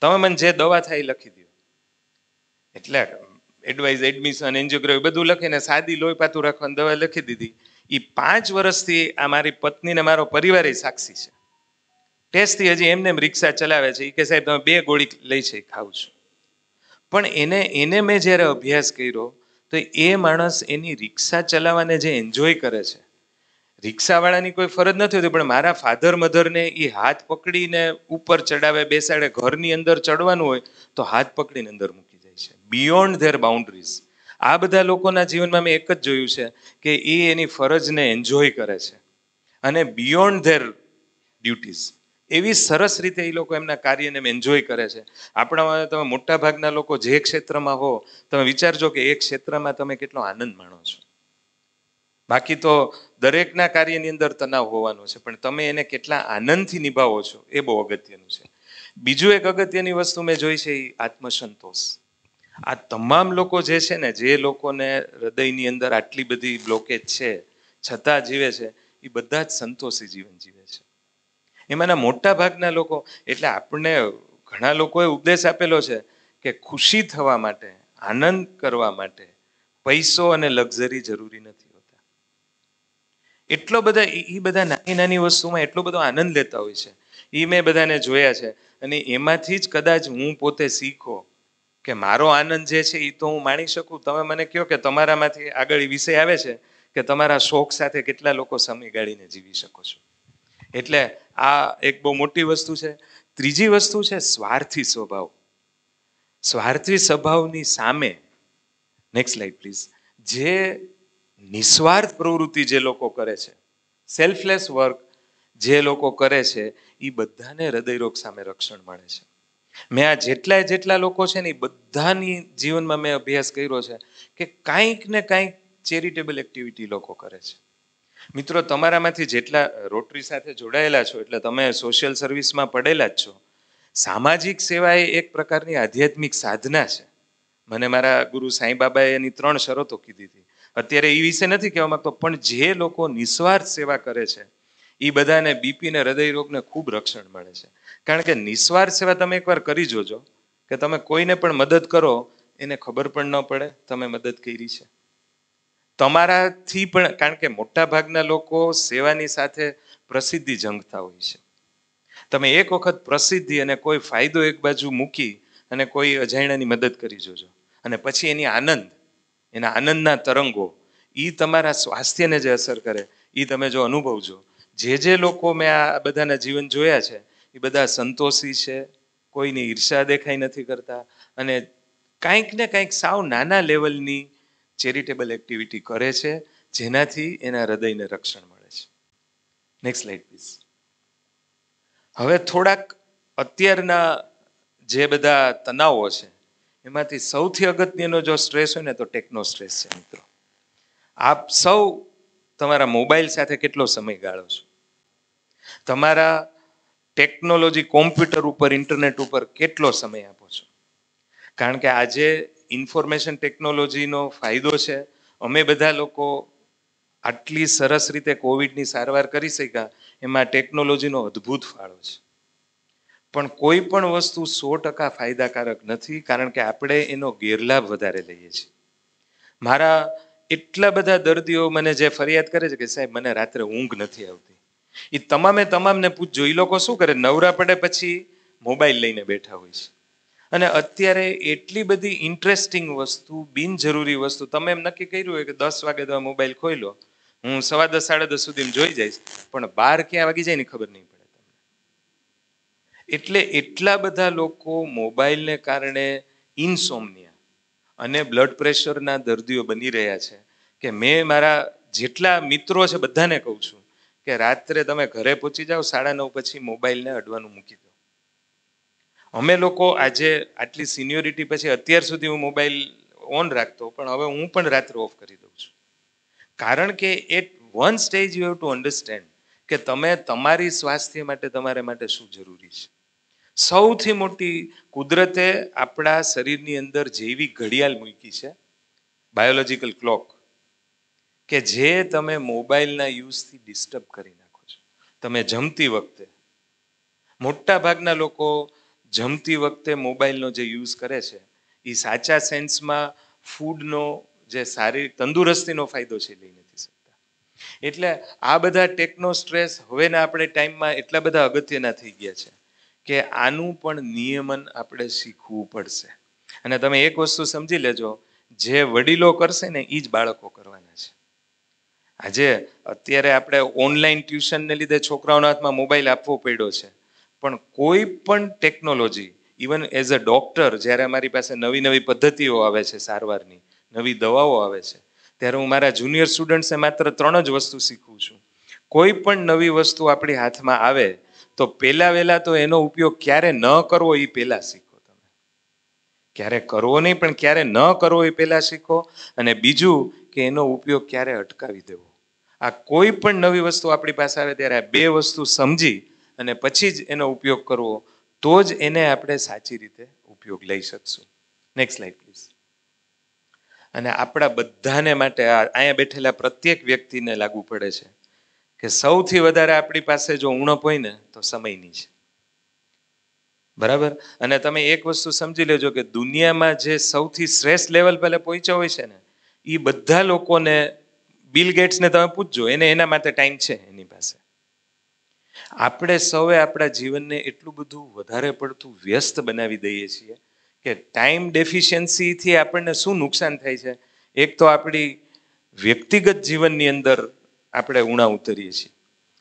તમે મને જે દવા થાય એ લખી દો એટલે એડવાઇઝ એડમિશન એન્જિયોગ્રાફી બધું લખીને સાદી લોહી પાતું રાખવાની દવા લખી દીધી. એ પાંચ વર્ષથી આ મારી પત્નીને મારો પરિવાર સાક્ષી છે. ટેસ્ટથી હજી એમને રિક્ષા ચલાવે છે. એ કે સાહેબ, તમે બે ગોળી લઈ છે ખાવ છું. પણ એને એને મેં જ્યારે અભ્યાસ કર્યો, તો એ માણસ એની રિક્ષા ચલાવવાને જે એન્જોય કરે છે. રિક્ષાવાળાની કોઈ ફરજ નથી હોતી, પણ મારા ફાધર મધરને એ હાથ પકડીને ઉપર ચડાવે, બેસાડે, ઘરની અંદર ચડવાનું હોય, તો હાથ પકડીને અંદર મૂકી જાય છે. બિયોન્ડ ધેર બાઉન્ડ્રીઝ આ બધા લોકોના જીવનમાં મેં એક જ જોયું છે કે એ એની ફરજને એન્જોય કરે છે. અને બિયોન્ડ ધેર ડ્યુટીઝ એવી સરસ રીતે એ લોકો એમના કાર્યને એન્જોય કરે છે. આપણામાં તમે મોટા ભાગના લોકો જે ક્ષેત્રમાં હો, તમે વિચારજો કે એ ક્ષેત્રમાં તમે કેટલો આનંદ માણો છો. બાકી તો દરેકના કાર્યની અંદર તણાવ હોવાનો છે, પણ તમે એને કેટલા આનંદથી નિભાવો છો એ બહુ અગત્યનું છે. બીજું એક અગત્યની વસ્તુ મેં જોઈ છે એ આત્મસંતોષ. આ તમામ લોકો જે છે ને, જે લોકોને હૃદયની અંદર આટલી બધી બ્લોકેજ છે, છતાં જીવે છે એ બધા જ સંતોષી જીવન જીવે છે. એમાંના મોટા ભાગના લોકો, એટલે આપણને ઘણા લોકોએ ઉપદેશ આપેલો છે કે ખુશી થવા માટે, આનંદ કરવા માટે પૈસો અને લક્ઝરી જરૂરી નથી હોતા. એટલો બધા એ બધા નાની નાની વસ્તુમાં એટલો બધો આનંદ લેતા હોય છે. એ મેં બધાને જોયા છે. અને એમાંથી જ કદાચ હું પોતે શીખો કે મારો આનંદ જે છે એ તો હું માણી શકું. તમે મને કહો કે તમારામાંથી આગળ વિષય આવે છે કે તમારા શોખ સાથે કેટલા લોકો સમય ગાળીને જીવી શકો છો? એટલે આ એક બહુ મોટી વસ્તુ છે. ત્રીજી વસ્તુ છે સ્વાર્થી સ્વભાવ. સ્વાર્થી સ્વભાવની સામે નેક્સ્ટ સ્લાઇડ પ્લીઝ જે નિસ્વાર્થ પ્રવૃત્તિ જે લોકો કરે છે સેલ્ફલેસ વર્ક જે લોકો કરે છે, એ બધાને હૃદયરોગ સામે રક્ષણ મળે છે. મેં આ જેટલા જેટલા લોકો છે ને એ બધાની જીવનમાં મેં અભ્યાસ કર્યો છે કે કાંઈક ને કાંઈક ચેરિટેબલ એક્ટિવિટી લોકો કરે છે. મિત્રો, તમારામાંથી જેટલા રોટરી સાથે જોડાયેલા છો, એટલે તમે સોશિયલ સર્વિસમાં પડેલા જ છો. સામાજિક સેવા એ એક પ્રકારની આધ્યાત્મિક સાધના છે. મને મારા ગુરુ સાંઈ બાબાએ એની ત્રણ શરતો કીધી હતી. અત્યારે એ વિશે નથી કહેવા માંગતો, પણ જે લોકો નિસ્વાર્થ સેવા કરે છે એ બધાને બીપી ને હૃદય રોગને ખૂબ રક્ષણ મળે છે. કારણ કે નિસ્વાર્થ સેવા તમે એકવાર કરી જોજો, કે તમે કોઈને પણ મદદ કરો, એને ખબર પણ ન પડે, તમે મદદ કરી છે. તમારાથી પણ, કારણ કે મોટા ભાગના લોકો સેવાની સાથે પ્રસિદ્ધિ જંગતા હોય છે. તમે એક વખત પ્રસિદ્ધિ અને કોઈ ફાયદો એક બાજુ મૂકી અને કોઈ અજાણ્યાની મદદ કરી જોજો. અને પછી એની આનંદ, એના આનંદના તરંગો એ તમારા સ્વાસ્થ્યને જે અસર કરે એ તમે જો અનુભવજો. જે જે લોકો મેં આ બધાના જીવન જોયા છે, એ બધા સંતોષી છે, કોઈની ઈર્ષા દેખાઈ નથી કરતા અને કાંઈક ને કાંઈક સાવ નાના લેવલની ચેરિટેબલ એક્ટિવિટી કરે છે, જેનાથી એના હૃદયને રક્ષણ મળે છે. નેક્સ્ટ સ્લાઇડ પ્લીઝ હવે થોડાક અત્યારના જે બધા તનાવો છે, એમાંથી સૌથી અગત્યનો જો સ્ટ્રેસ હોય ને, તો ટેકનો સ્ટ્રેસ છે, મિત્રો. આપ સૌ તમારા મોબાઈલ સાથે કેટલો સમય ગાળો છો? તમારા ટેકનોલોજી કોમ્પ્યુટર ઉપર, ઇન્ટરનેટ ઉપર કેટલો સમય આપો છો? કારણ કે આજે ઇન્ફોર્મેશન ટેકનોલોજીનો ફાયદો છે. અમે બધા લોકો આટલી સરસ રીતે કોવિડની સારવાર કરી શક્યા, એમાં ટેકનોલોજીનો અદ્ભુત ફાળો છે. પણ કોઈ પણ વસ્તુ સો ટકા ફાયદાકારક નથી, કારણ કે આપણે એનો ગેરલાભ વધારે લઈએ છીએ. મારા એટલા બધા દર્દીઓ મને જે ફરિયાદ કરે છે કે, સાહેબ, મને રાત્રે ઊંઘ નથી આવતી. એ તમામે તમામને પૂછજો એ લોકો શું કરે? નવરા પડે પછી મોબાઈલ લઈને બેઠા હોય છે. અને અત્યારે એટલી બધી ઇન્ટરેસ્ટિંગ વસ્તુ, બિનજરૂરી વસ્તુ, તમે એમ નક્કી કર્યું હોય કે દસ વાગે તમે મોબાઈલ ખોઈ લો હું સવા દસ, સાડા દસ સુધી જોઈ જઈશ. પણ બાર ક્યાં વાગી જાય ને ખબર નહીં પડે તમને. એટલે એટલા બધા લોકો મોબાઈલને કારણે ઇન્સોમનિયા અને બ્લડ પ્રેશરના દર્દીઓ બની રહ્યા છે કે મેં મારા જેટલા મિત્રો છે બધાને કહું છું કે રાત્રે તમે ઘરે પહોંચી જાઓ, સાડા નવ પછી મોબાઈલને અડવાનું મૂકી દો. અમે લોકો આજે આટલી સિનિયોરિટી પછી અત્યાર સુધી હું મોબાઈલ ઓન રાખતો, પણ હવે હું પણ રાત્રે ઓફ કરી દઉં છું. કારણ કે at one stage you have to understand કે તમે તમારી સ્વાસ્થ્ય માટે, તમારા માટે શું જરૂરી છે. સૌથી મોટી કુદરતે આપણા શરીરની અંદર જેવી ઘડિયાળ મૂકી છે બાયોલોજીકલ ક્લોક કે જે તમે મોબાઈલના યુઝથી ડિસ્ટર્બ કરી નાખો છો. તમે જમતી વખતે મોટા ભાગના લોકો જમતી વખતે મોબાઈલનો જે યુઝ કરે છે એ સાચા સેન્સમાં ફૂડનો જે શારીરિક તંદુરસ્તીનો ફાયદો છે લઈ નથી શકતા. એટલે આ બધા ટેકનો સ્ટ્રેસ હવેના આપણે ટાઈમમાં એટલા બધા અગત્યના થઈ ગયા છે કે આનું પણ નિયમન આપણે શીખવું પડશે. અને તમે એક વસ્તુ સમજી લેજો, જે વડીલો કરશે ને એ જ બાળકો કરવાના છે. આજે અત્યારે આપણે ઓનલાઈન ટ્યુશનને લીધે છોકરાઓના હાથમાં મોબાઈલ આપવો પડ્યો છે. પણ કોઈ પણ technology even as a doctor જ્યારે અમારી પાસે નવી નવી પદ્ધતિઓ આવે છે સારવારની, નવી દવાઓ આવે છે, ત્યારે હું મારા જુનિયર સ્ટુડન્ટ્સને માત્ર ત્રણ જ વસ્તુ શીખું છું. કોઈ પણ નવી વસ્તુ આપણી હાથમાં આવે, તો પહેલા વહેલા તો એનો ઉપયોગ ક્યારે ન કરવો એ પહેલાં શીખો તમે. ક્યારે કરવો નહીં, પણ ક્યારે ન કરવો એ પહેલાં શીખો, અને બીજું કે એનો ઉપયોગ ક્યારે અટકાવી દેવો. આ કોઈ પણ નવી વસ્તુ આપણી પાસે આવે, ત્યારે આ બે વસ્તુ સમજી અને પછી જ એનો ઉપયોગ કરવો, તો જ એને આપણે સાચી રીતે ઉપયોગ લઈ શકશું. નેક્સ્ટ સ્લાઇડ પ્લીઝ અને આપણા બધાને માટે અહીંયા બેઠેલા પ્રત્યેક વ્યક્તિને લાગુ પડે છે કે સૌથી વધારે આપણી પાસે જો ઉણપ હોય ને, તો સમયની છે. બરાબર? અને તમે એક વસ્તુ સમજી લેજો કે દુનિયામાં જે સૌથી શ્રેષ્ઠ લેવલ પહેલા પહોંચ્યા હોય છે ને એ બધા લોકોને બિલ ગેટ્સને તમે પૂછજો, એને એના માટે ટાઈમ છે એની પાસે. આપણે સૌએ આપણા જીવનને એટલું બધું વધારે પડતું વ્યસ્ત બનાવી દઈએ છીએ કે ટાઈમ ડેફિશિયન્સીથી આપણને શું નુકસાન થાય છે? એક તો આપણી વ્યક્તિગત જીવનની અંદર આપણે ઉણા ઉતરીએ છીએ.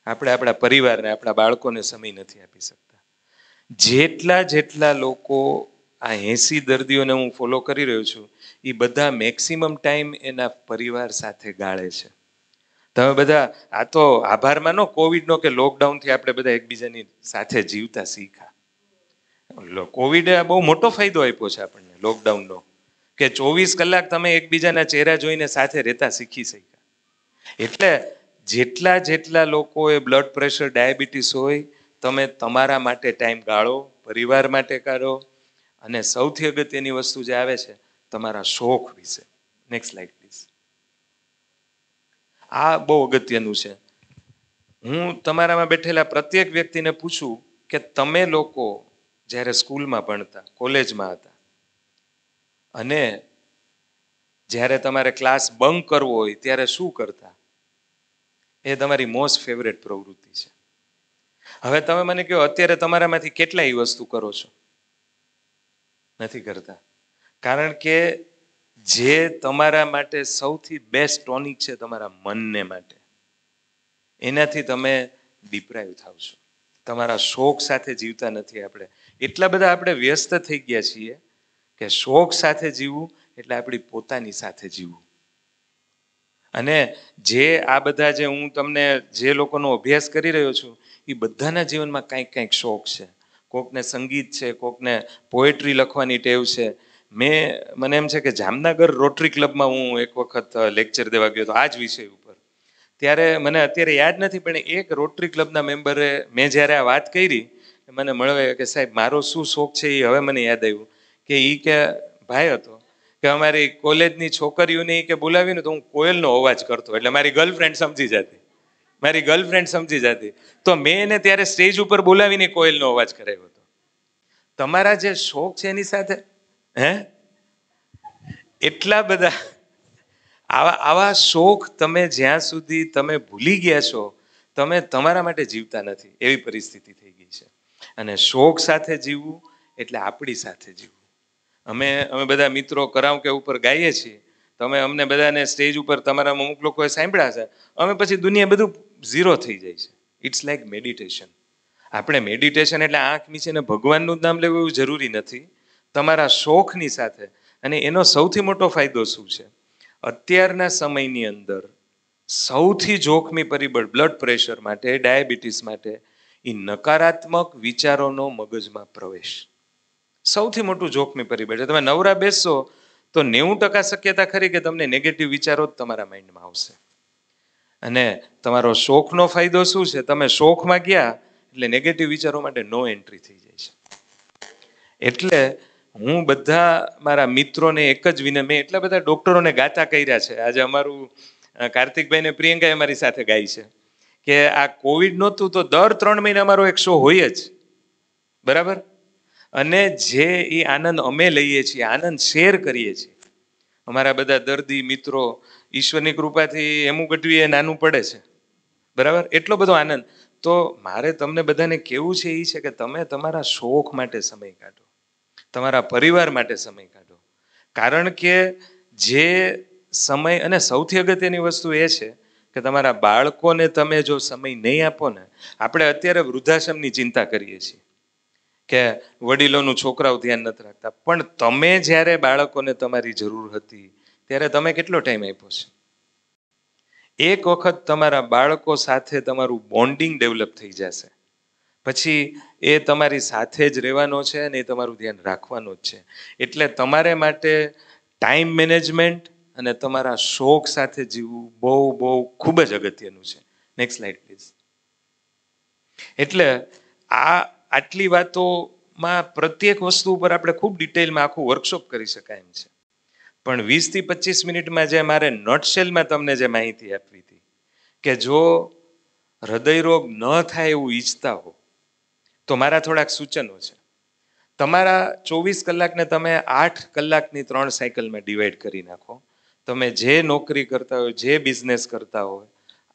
આપણે આપણા પરિવારને, આપણા બાળકોને સમય નથી આપી શકતા. જેટલા જેટલા લોકો આ એસી દર્દીઓને હું ફોલો કરી રહ્યો છું એ બધા મેક્સિમમ ટાઈમ એના પરિવાર સાથે ગાળે છે. તમે બધા આ તો આભાર માનો, કોવિડનો કે લોકડાઉનથી આપણે બધા એકબીજાની સાથે જીવતા શીખા કોવિડે બહુ મોટો ફાયદો આપ્યો છે આપણને, લોકડાઉનનો. કે ચોવીસ કલાક તમે એકબીજાના ચહેરા જોઈને સાથે રહેતા શીખી શક્યા. એટલે જેટલા જેટલા લોકોએ બ્લડ પ્રેશર ડાયાબિટીસ હોય, તમે તમારા માટે ટાઈમ ગાળો, પરિવાર માટે કાઢો, અને સૌથી અગત્યની વસ્તુ જે આવે છે, તમારા શોખ વિશે. નેક્સ્ટ સ્લાઇડ આ બહુ અગત્યનું છે. હું તમારામાં બેઠેલા પ્રત્યેક વ્યક્તિને પૂછું કે તમે લોકો જ્યારે સ્કૂલમાં ભણતા, કોલેજમાં હતા અને જ્યારે તમારે ક્લાસ બંક કરવો હોય ત્યારે શું કરતા? એ તમારી મોસ્ટ ફેવરેટ પ્રવૃત્તિ છે. હવે તમે મને કહો, અત્યારે તમારામાંથી કેટલા એ વસ્તુ કરો છો? નથી કરતા. કારણ કે જે તમારા માટે સૌથી બેસ્ટ ટોનિક છે તમારા મનને માટે. એનાથી તમે ડિપ્રાઈવ થાવ છો. તમારા શોખ સાથે જીવતા નથી આપણે. એટલા બધા આપણે વ્યસ્ત થઈ ગયા છીએ કે શોખ સાથે જીવવું એટલે આપણી પોતાની સાથે જીવવું. અને જે આ બધા જે હું તમને જે લોકોનો અભ્યાસ કરી રહ્યો છું, એ બધાના જીવનમાં કાંઈક કાંઈક શોખ છે. કોકને સંગીત છે, કોકને પોએટ્રી લખવાની ટેવ છે મેં, મને એમ છે કે જામનગર રોટરી ક્લબમાં હું એક વખત લેક્ચર દેવા ગયો હતો આ જ વિષય ઉપર. ત્યારે મને અત્યારે યાદ નથી, પણ એક રોટરી ક્લબના મેમ્બરે મેં જ્યારે આ વાત કરી મને મળવે કે સાહેબ, મારો શું શોખ છે એ હવે મને યાદ આવ્યું. કે એ કે ભાઈ હતો, કે અમારી કોલેજની છોકરીઓને કે બોલાવીને તો હું કોયલનો અવાજ કરતો, એટલે મારી ગર્લફ્રેન્ડ સમજી જતી. મારી ગર્લફ્રેન્ડ સમજી જતી. તો મેં એને ત્યારે સ્ટેજ ઉપર બોલાવીને કોયલનો અવાજ કરાવ્યો હતો. તમારા જે શોખ છે એની સાથે? હે? એટલા બધા આવા આવા શોખ તમે જ્યાં સુધી તમે ભૂલી ગયા છો, તમે તમારા માટે જીવતા નથી. એવી પરિસ્થિતિ થઈ ગઈ છે. અને શોખ સાથે જીવવું એટલે આપણી સાથે જીવવું. અમે અમે બધા મિત્રો કરાવકે ઉપર ગાઈએ છીએ. તમે અમને બધાને સ્ટેજ ઉપર તમારા અમુક લોકોએ સાંભળ્યા છે. અમે પછી દુનિયા બધું ઝીરો થઈ જાય છે. ઇટ્સ લાઈક મેડિટેશન આપણે મેડિટેશન એટલે આંખ નીચે ભગવાનનું જ નામ લેવું એવું જરૂરી નથી. તમારા શોખની સાથે. અને એનો સૌથી મોટો ફાયદો શું છે? અત્યારના સમયની અંદર સૌથી જોખમી પરિબળ બ્લડ પ્રેશર માટે ડાયાબિટીસ માટે, એ નકારાત્મક વિચારોનો મગજમાં પ્રવેશ. સૌથી મોટું જોખમી પરિબળ છે. તમે નવરા બેસશો તો નેવું ટકા શક્યતા ખરી કે તમને નેગેટિવ વિચારો જ તમારા માઇન્ડમાં આવશે. અને તમારો શોખનો ફાયદો શું છે? તમે શોખમાં ગયા એટલે નેગેટિવ વિચારો માટે નો એન્ટ્રી થઈ જાય છે. એટલે હું બધા મારા મિત્રોને એક જ વિનય મેં એટલા બધા ડૉક્ટરોને ગાતા કર્યા છે. આજે અમારું કાર્તિકભાઈ ને પ્રિયંકા અમારી સાથે ગાય છે. કે આ કોવિડ નહોતું તો દર ત્રણ મહિના અમારો એક શો હોય જ. બરાબર? અને જે એ આનંદ અમે લઈએ છીએ, આનંદ શેર કરીએ છીએ. અમારા બધા દર્દી મિત્રો ઈશ્વરની કૃપાથી એમું ગઢવી એ નાનું પડે છે. બરાબર? એટલો બધો આનંદ. તો મારે તમને બધાને કેવું છે એ છે કે તમે તમારા શોખ માટે સમય કાઢો. તમારા પરિવાર માટે સમય કાઢો. કારણ કે જે સમય અને સૌથી અગત્યની વસ્તુ એ છે કે તમારા બાળકોને તમે જો સમય નહીં આપો ને, આપણે અત્યારે વૃદ્ધાશ્રમની ચિંતા કરીએ છીએ કે વડીલોનું છોકરાઓ ધ્યાન નથી રાખતા. પણ તમે જ્યારે બાળકોને તમારી જરૂર હતી, ત્યારે તમે કેટલો ટાઈમ આપ્યો છે? એક વખત તમારા બાળકો સાથે તમારું બોન્ડિંગ ડેવલપ થઈ જશે. પછી એ તમારી સાથે જ રહેવાનો છે અને એ તમારું ધ્યાન રાખવાનું જ છે. એટલે તમારે માટે ટાઈમ મેનેજમેન્ટ અને તમારા શોખ સાથે જીવવું બહુ બહુ ખૂબ જ અગત્યનું છે. નેક્સ્ટ સ્લાઇડ પ્લીઝ એટલે આ આટલી વાતોમાં પ્રત્યેક વસ્તુ ઉપર આપણે ખૂબ ડિટેલમાં આખું વર્કશોપ કરી શકાય એમ છે. પણ વીસથી પચીસ મિનિટમાં જે મારે નોટશેલમાં તમને જે માહિતી આપવી હતી કે જો હૃદયરોગ ન થાય એવું ઈચ્છતા હો તો મારા થોડાક સૂચનો છે. તમારા ચોવીસ કલાકને તમે આઠ કલાકની ત્રણ સાયકલમાં ડિવાઈડ કરી નાખો. તમે જે નોકરી કરતા હોય, જે બિઝનેસ કરતા હોય,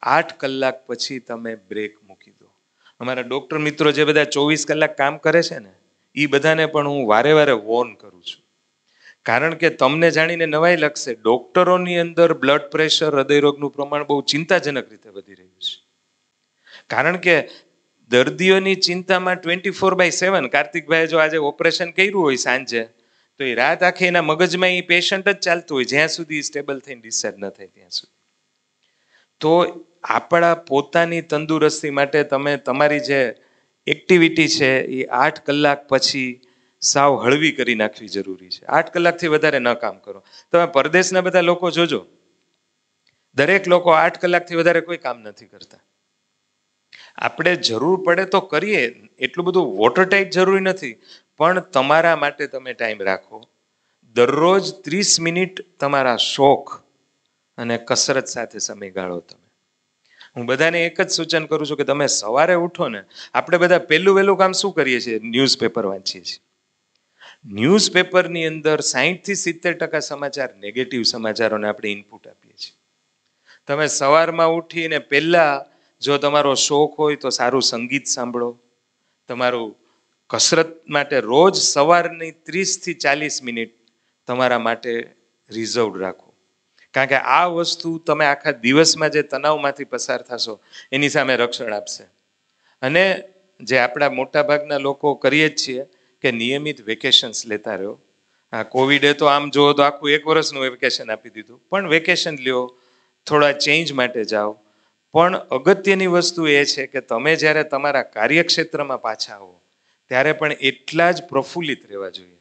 આઠ કલાક પછી તમે બ્રેક મૂકી દો. અમારા ડૉક્ટર મિત્રો જે બધા ચોવીસ કલાક કામ કરે છે ને એ બધાને પણ હું વારે વારે વોર્ન કરું છું. કારણ કે તમને જાણીને નવાઈ લાગશે ડોક્ટરોની અંદર બ્લડ પ્રેશર હૃદયરોગનું પ્રમાણ બહુ ચિંતાજનક રીતે વધી રહ્યું છે. કારણ કે દર્દીઓની ચિંતામાં ટ્વેન્ટી ફોર બાય સેવન કાર્તિકભાઈ જો આજે ઓપરેશન કર્યું હોય સાંજે, તો એ રાત આખી એના મગજમાં એ પેશન્ટ જ ચાલતું હોય. જ્યાં સુધી સ્ટેબલ થઈને ડિસ્ચાર્જ ન થાય ત્યાં સુધી. તો આપણા પોતાની તંદુરસ્તી માટે તમે, તમારી જે એક્ટિવિટી છે, એ આઠ કલાક પછી સાવ હળવી કરી નાખવી જરૂરી છે. આઠ કલાકથી વધારે ન કામ કરો. તમે પરદેશના બધા લોકો જોજો. દરેક લોકો આઠ કલાકથી વધારે કોઈ કામ નથી કરતા. આપણે જરૂર પડે તો કરીએ. એટલું બધું વોટર ટાઈટ જરૂરી નથી. પણ તમારા માટે તમે ટાઈમ રાખો. દરરોજ ત્રીસ મિનિટ તમારા શોખ અને કસરત સાથે સમય ગાળો તમે. હું બધાને એક જ સૂચન કરું છું કે તમે સવારે ઉઠો ને, આપણે બધા પહેલું વહેલું કામ શું કરીએ છીએ? ન્યૂઝપેપર વાંચીએ છીએ. ન્યૂઝપેપરની અંદર સાહીઠથી સિત્તેર ટકા સમાચાર નેગેટિવ સમાચારોને આપણે ઇનપુટ આપીએ છીએ. તમે સવારમાં ઉઠીને પહેલાં જો તમારો શોખ હોય તો સારું સંગીત સાંભળો. તમારું કસરત માટે રોજ સવારની ત્રીસથી ચાલીસ મિનિટ તમારા માટે રિઝર્વ રાખો. કારણ કે આ વસ્તુ તમે આખા દિવસમાં જે તણાવમાંથી પસાર થશો, એની સામે રક્ષણ આપશે. અને જે આપણા મોટાભાગના લોકો કરીએ જ છીએ કે નિયમિત વેકેશન્સ લેતા રહ્યો. આ કોવિડે તો આમ જુઓ તો આખું એક વર્ષનું વેકેશન આપી દીધું. પણ વેકેશન લ્યો, થોડા ચેન્જ માટે જાઓ. પણ અગત્યની વસ્તુ એ છે કે તમે જ્યારે તમારા કાર્યક્ષેત્રમાં પાછા આવો, ત્યારે પણ એટલા જ પ્રફુલ્લિત રહેવા જોઈએ.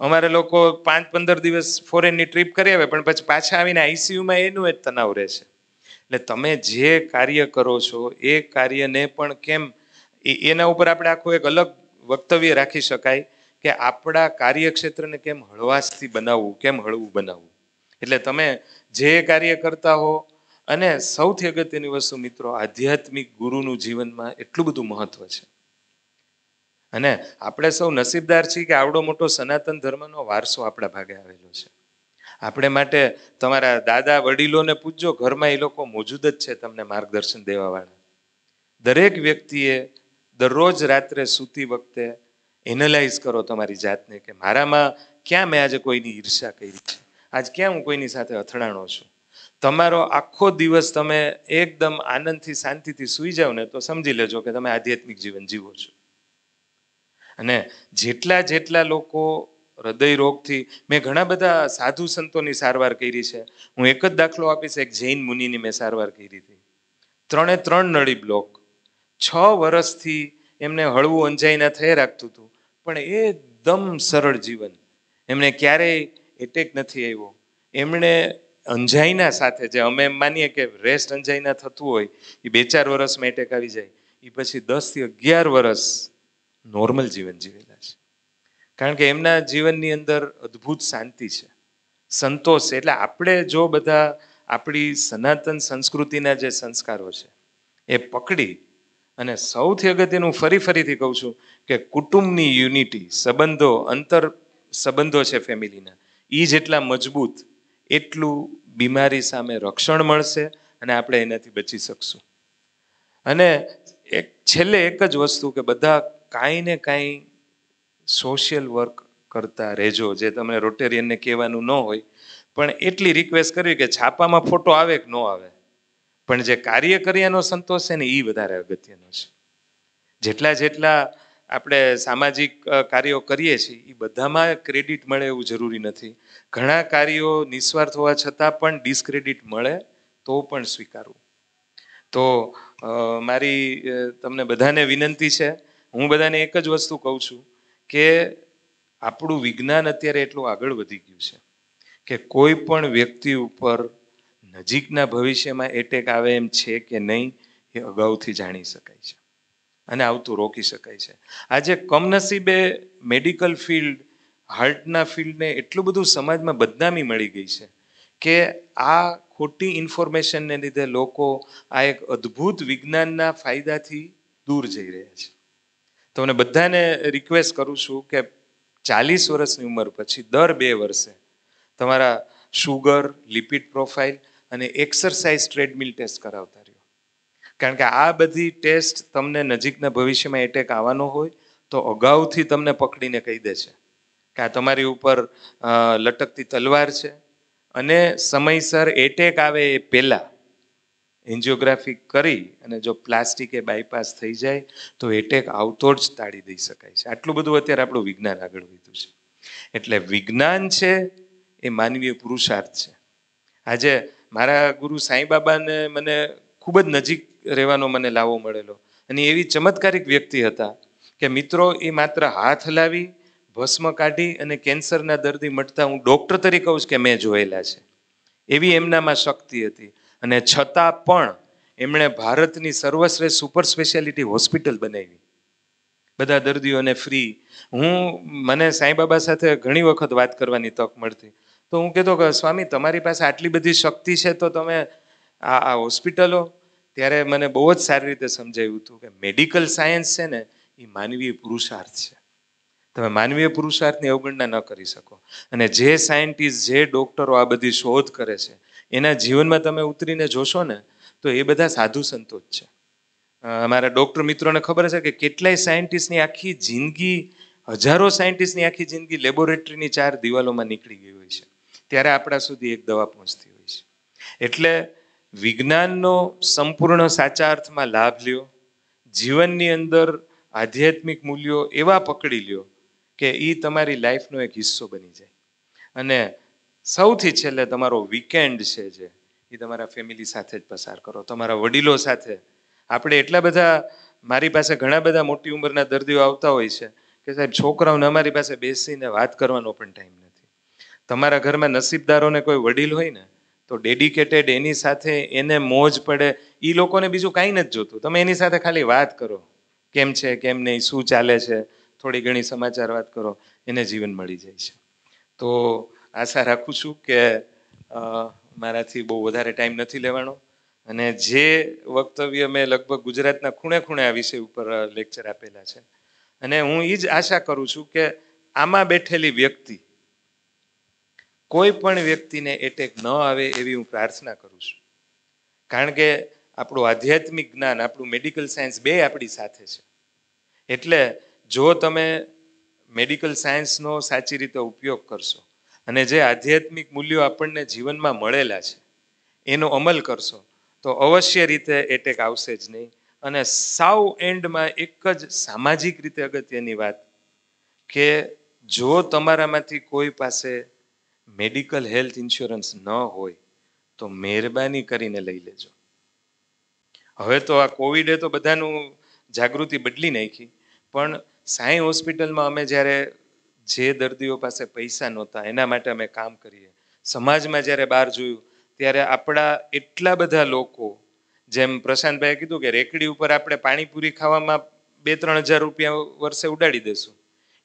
અમારે લોકો પાંચ પંદર દિવસ ફોરેનની ટ્રીપ કરી આવે, પણ પછી પાછા આવીને આઈસીયુમાં એનું જ તણાવ રહે છે. એટલે તમે જે કાર્ય કરો છો, એ કાર્યને પણ કેમ એના ઉપર આપણે આખું એક અલગ વક્તવ્ય રાખી શકાય કે આપણા કાર્યક્ષેત્રને કેમ હળવાશથી બનાવવું, કેમ હળવું બનાવવું. એટલે તમે જે કાર્ય કરતા હો અને સૌથી અગત્યની વસ્તુ મિત્રો, આધ્યાત્મિક ગુરુનું જીવનમાં એટલું બધું મહત્વ છે. અને આપણે સૌ નસીબદાર છીએ કે આવડો મોટો સનાતન ધર્મનો વારસો આપણા ભાગે આવેલો છે. આપણે માટે તમારા દાદા વડીલોને પૂછજો ઘરમાં એ લોકો મોજૂદ જ છે તમને માર્ગદર્શન દેવાવાળા. દરેક વ્યક્તિએ દરરોજ રાત્રે સૂતી વખતે એનાલાઇઝ કરો તમારી જાતને કે મારામાં ક્યાં મેં આજે કોઈની ઈર્ષા કરી છે? આજ ક્યાં હું કોઈની સાથે અથડાણો છું? તમારો આખો દિવસ તમે એકદમ આનંદથી, શાંતિથી સૂઈ જાઓ ને તો સમજી લેજો કે તમે આધ્યાત્મિક જીવન જીવો છો. અને જેટલા જેટલા લોકો હૃદય રોગથી, મેં ઘણા બધા સાધુ સંતોની સારવાર કરી છે. હું એક જ દાખલો આપીશ, એક જૈન મુનિની મેં સારવાર કરી હતી. ત્રણે ત્રણ નળી બ્લોક. છ વર્ષથી એમને હળવું અંજાઈના થઈ રાખતું હતું. પણ એકદમ સરળ જીવન. એમને ક્યારેય એટેક નથી આવ્યો. એમણે અંજાઈના સાથે જે અમે એમ માનીએ કે રેસ્ટ અંજાઈના થતું હોય, એ બે ચાર વર્ષમાં એટેક આવી જાય, એ પછી દસથી અગિયાર વર્ષ નોર્મલ જીવન જીવેલા છે. કારણ કે એમના જીવનની અંદર અદ્ભુત શાંતિ છે, સંતોષ એટલે આપણે જો બધા આપણી સનાતન સંસ્કૃતિના જે સંસ્કારો છે, એ પકડી અને સૌથી અગત્યનું ફરી ફરીથી કહું છું કે કુટુંબની યુનિટી સંબંધો, અંતર સંબંધો છે ફેમિલીના એ જેટલા મજબૂત એટલું બીમારી સામે રક્ષણ મળશે અને આપણે એનાથી બચી શકશું. અને એક છેલ્લે એક જ વસ્તુ કે બધા કાંઈ ને કાંઈ સોશિયલ વર્ક કરતા રહેજો, જે તમને રોટેરિયનને કહેવાનું ન હોય. પણ એટલી રિક્વેસ્ટ કરવી કે છાપામાં ફોટો આવે કે ન આવે. પણ જે કાર્ય કર્યાનો સંતોષ છે ને એ વધારે અગત્યનો છે. જેટલા જેટલા આપણે સામાજિક કાર્યો કરીએ છીએ એ બધામાં ક્રેડિટ મળે એવું જરૂરી નથી. ઘણા કાર્યો નિસ્વાર્થ હોવા છતાં પણ ડિસ્ક્રેડિટ મળે, તો પણ સ્વીકારવું. તો મારી તમને બધાને વિનંતી છે, હું બધાને એક જ વસ્તુ કહું છું, કે આપણું વિજ્ઞાન અત્યારે એટલું આગળ વધી ગયું છે, કે કોઈ પણ વ્યક્તિ ઉપર નજીકના ભવિષ્યમાં એટેક આવે એમ છે કે નહીં, એ અગાઉથી જાણી શકાય છે. અને આવતું રોકી શકાય છે. આજે કમનસીબે મેડિકલ ફિલ્ડ, હાર્ટના ફિલ્ડને એટલું બધું સમાજમાં બદનામી મળી ગઈ છે કે આ ખોટી ઇન્ફોર્મેશનને લીધે લોકો આ એક અદ્ભુત વિજ્ઞાનના ફાયદાથી દૂર જઈ રહ્યા છે. તમને બધાને રિક્વેસ્ટ કરું છું કે ચાલીસ વર્ષની ઉંમર પછી દર બે વર્ષે તમારા શુગર લિપિડ પ્રોફાઇલ અને એક્સરસાઇઝ ટ્રેડમિલ ટેસ્ટ કરાવતા કારણ કે આ બધી ટેસ્ટ તમને નજીકના ભવિષ્યમાં એટેક આવવાનો હોય, તો અગાઉથી તમને પકડીને કહી દે છે કે આ તમારી ઉપર લટકતી તલવાર છે. અને સમયસર એટેક આવે એ પહેલાં એન્જિયોગ્રાફી કરી અને જો પ્લાસ્ટિક એ બાયપાસ થઈ જાય, તો એટેક આવતો જ ટાળી દઈ શકાય છે. આટલું બધું અત્યારે આપણું વિજ્ઞાન આગળ વધ્યું છે. એટલે વિજ્ઞાન છે એ માનવીય પુરુષાર્થ છે. આજે મારા ગુરુ સાંઈબાબાને મને ખૂબ જ નજીક રહેવાનો મને લાવો મળેલો. અને એવી ચમત્કારિક વ્યક્તિ હતા કે મિત્રો એ માત્ર હાથ હલાવી ભસ્મ કાઢી અને કેન્સરના દર્દી મટતા હું ડૉક્ટર તરીકે કહું કે મેં જોયેલા છે. એવી એમનામાં શક્તિ હતી. અને છતાં પણ એમણે ભારતની સર્વશ્રેષ્ઠ સુપર સ્પેશિયાલિટી હોસ્પિટલ બનાવી. બધા દર્દીઓને ફ્રી. હું, મને સાંઈબાબા સાથે ઘણી વખત વાત કરવાની તક મળતી. તો હું કહેતો કે સ્વામી, તમારી પાસે આટલી બધી શક્તિ છે તો તમે આ આ હોસ્પિટલો ત્યારે મને બહુ જ સારી રીતે સમજાવ્યું હતું કે મેડિકલ સાયન્સ છે ને, એ માનવીય પુરુષાર્થ છે. તમે માનવીય પુરુષાર્થની અવગણના ન કરી શકો. અને જે સાયન્ટિસ્ટ જે ડોક્ટરો આ બધી શોધ કરે છે, એના જીવનમાં તમે ઉતરીને જોશો ને, તો એ બધા સાધુ સંતો જ છે. અમારા ડૉક્ટર મિત્રોને ખબર છે કે કેટલાય સાયન્ટિસ્ટની આખી જિંદગી, હજારો સાયન્ટિસ્ટની આખી જિંદગી લેબોરેટરીની ચાર દિવાલોમાં નીકળી ગઈ હોય છે. ત્યારે આપણા સુધી એક દવા પહોંચતી હોય છે. એટલે વિજ્ઞાનનો સંપૂર્ણ સાચા અર્થમાં લાભ લ્યો, જીવનની અંદર આધ્યાત્મિક મૂલ્યો એવા પકડી લ્યો કે એ તમારી લાઈફનો એક હિસ્સો બની જાય. અને સૌથી છેલ્લે તમારો વીકેન્ડ છે જે એ તમારા ફેમિલી સાથે જ પસાર કરો, તમારા વડીલો સાથે. આપણે એટલા બધા, મારી પાસે ઘણા બધા મોટી ઉંમરના દર્દીઓ આવતા હોય છે કે સાહેબ, છોકરાઓને અમારી પાસે બેસીને વાત કરવાનો પણ ટાઈમ નથી. તમારા ઘરમાં નસીબદારોને કોઈ વડીલ હોય ને તો ડેડિકેટેડ એની સાથે એને મોજ પડે એ લોકોને બીજું કાંઈ નથી જોતું. તમે એની સાથે ખાલી વાત કરો. કેમ છે, કેમ નહીં, શું ચાલે છે? થોડી ઘણી સમાચાર વાત કરો, એને જીવન મળી જાય છે. તો આશા રાખું છું કે મારાથી બહુ વધારે ટાઈમ નથી લેવાનો. અને જે વક્તવ્ય મેં લગભગ ગુજરાતના ખૂણે ખૂણે આ વિષય ઉપર લેક્ચર આપેલા છે. અને હું એ જ આશા કરું છું કે આમાં બેઠેલી વ્યક્તિ કોઈ પણ વ્યક્તિને એટેક ન આવે એવી હું પ્રાર્થના કરું છું. કારણ કે આપણું આધ્યાત્મિક જ્ઞાન, આપણું મેડિકલ સાયન્સ બે આપણી સાથે છે. એટલે જો તમે મેડિકલ સાયન્સનો સાચી રીતે ઉપયોગ કરશો અને જે આધ્યાત્મિક મૂલ્યો આપણને જીવનમાં મળેલા છે, એનો અમલ કરશો, તો અવશ્ય રીતે એટેક આવશે જ નહીં. અને સાવ એન્ડમાં એક જ સામાજિક રીતે અગત્યની વાત કે જો તમારામાંથી કોઈ પાસે મેડિકલ હેલ્થ ઇન્સ્યોરન્સ ન હોય તો મહેરબાની કરીને લઈ લેજો. હવે તો આ કોવિડે તો બધાનું જાગૃતિ બદલી નાખી, પણ સાંઈ હોસ્પિટલમાં અમે જ્યારે જે દર્દીઓ પાસે પૈસા નહોતા, એના માટે અમે કામ કરીએ. સમાજમાં જ્યારે બહાર જોયું, ત્યારે આપણા એટલા બધા લોકો, જેમ પ્રશાંતભાઈએ કીધું કે રેકડી ઉપર આપણે પાણીપુરી ખાવામાં બે ત્રણ હજાર રૂપિયા વર્ષે ઉડાડી દેશું,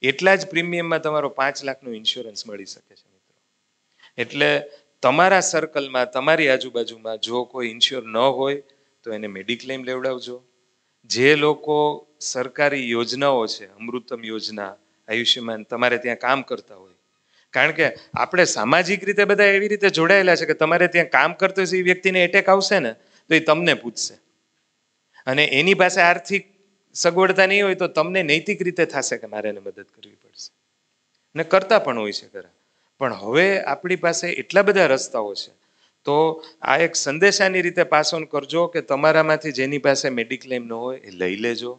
એટલા જ પ્રીમિયમમાં તમારો પાંચ લાખનું ઇન્સ્યોરન્સ મળી શકે છે. એટલે તમારા સર્કલમાં તમારી આજુબાજુમાં જો કોઈ ઇન્શ્યોર ન હોય, તો એને મેડિક્લેમ લેવડાવજો. જે લોકો સરકારી યોજનાઓ છે, અમૃતમ યોજના, આયુષ્યમાન, તમારે ત્યાં કામ કરતા હોય. કારણ કે આપણે સામાજિક રીતે બધા એવી રીતે જોડાયેલા છે કે તમારે ત્યાં કામ કરતો હોય એ વ્યક્તિને એટેક આવશે ને, તો એ તમને પૂછશે. અને એની પાસે આર્થિક સગવડતા નહીં હોય તો તમને નૈતિક રીતે થશે કે મારે એને મદદ કરવી પડશે. ને કરતા પણ હોય છે ખરા. પણ હવે આપણી પાસે એટલા બધા રસ્તાઓ છે. તો આ એક સંદેશાની રીતે પાસ ઓન કરજો કે તમારામાંથી જેની પાસે મેડિક્લેમ ન હોય એ લઈ લેજો.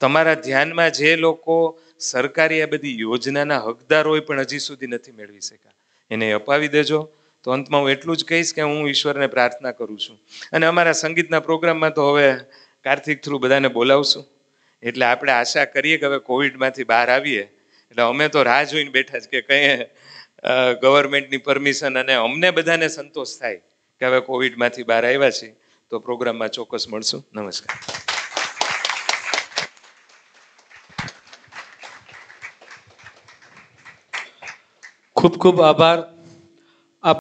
તમારા ધ્યાનમાં જે લોકો સરકારી આ બધી યોજનાના હકદાર હોય પણ હજી સુધી નથી મેળવી શક્યા, એને અપાવી દેજો. તો અંતમાં હું એટલું જ કહીશ કે હું ઈશ્વરને પ્રાર્થના કરું છું. અને અમારા સંગીતના પ્રોગ્રામમાં તો હવે કાર્તિક થ્રુ બધાને બોલાવશું. એટલે આપણે આશા કરીએ કે હવે કોવિડમાંથી બહાર આવીએ. એટલે અમે તો રાહ જોઈને બેઠા જ કે કઈ ગવર્મેન્ટની પરમિશન અને અમને બધાને સંતોષ થાય કે હવે કોવિડમાંથી બહાર આવ્યા છીએ, તો પ્રોગ્રામમાં ચોક્કસ મળશું. નમસ્કાર. ખૂબ ખૂબ આભાર.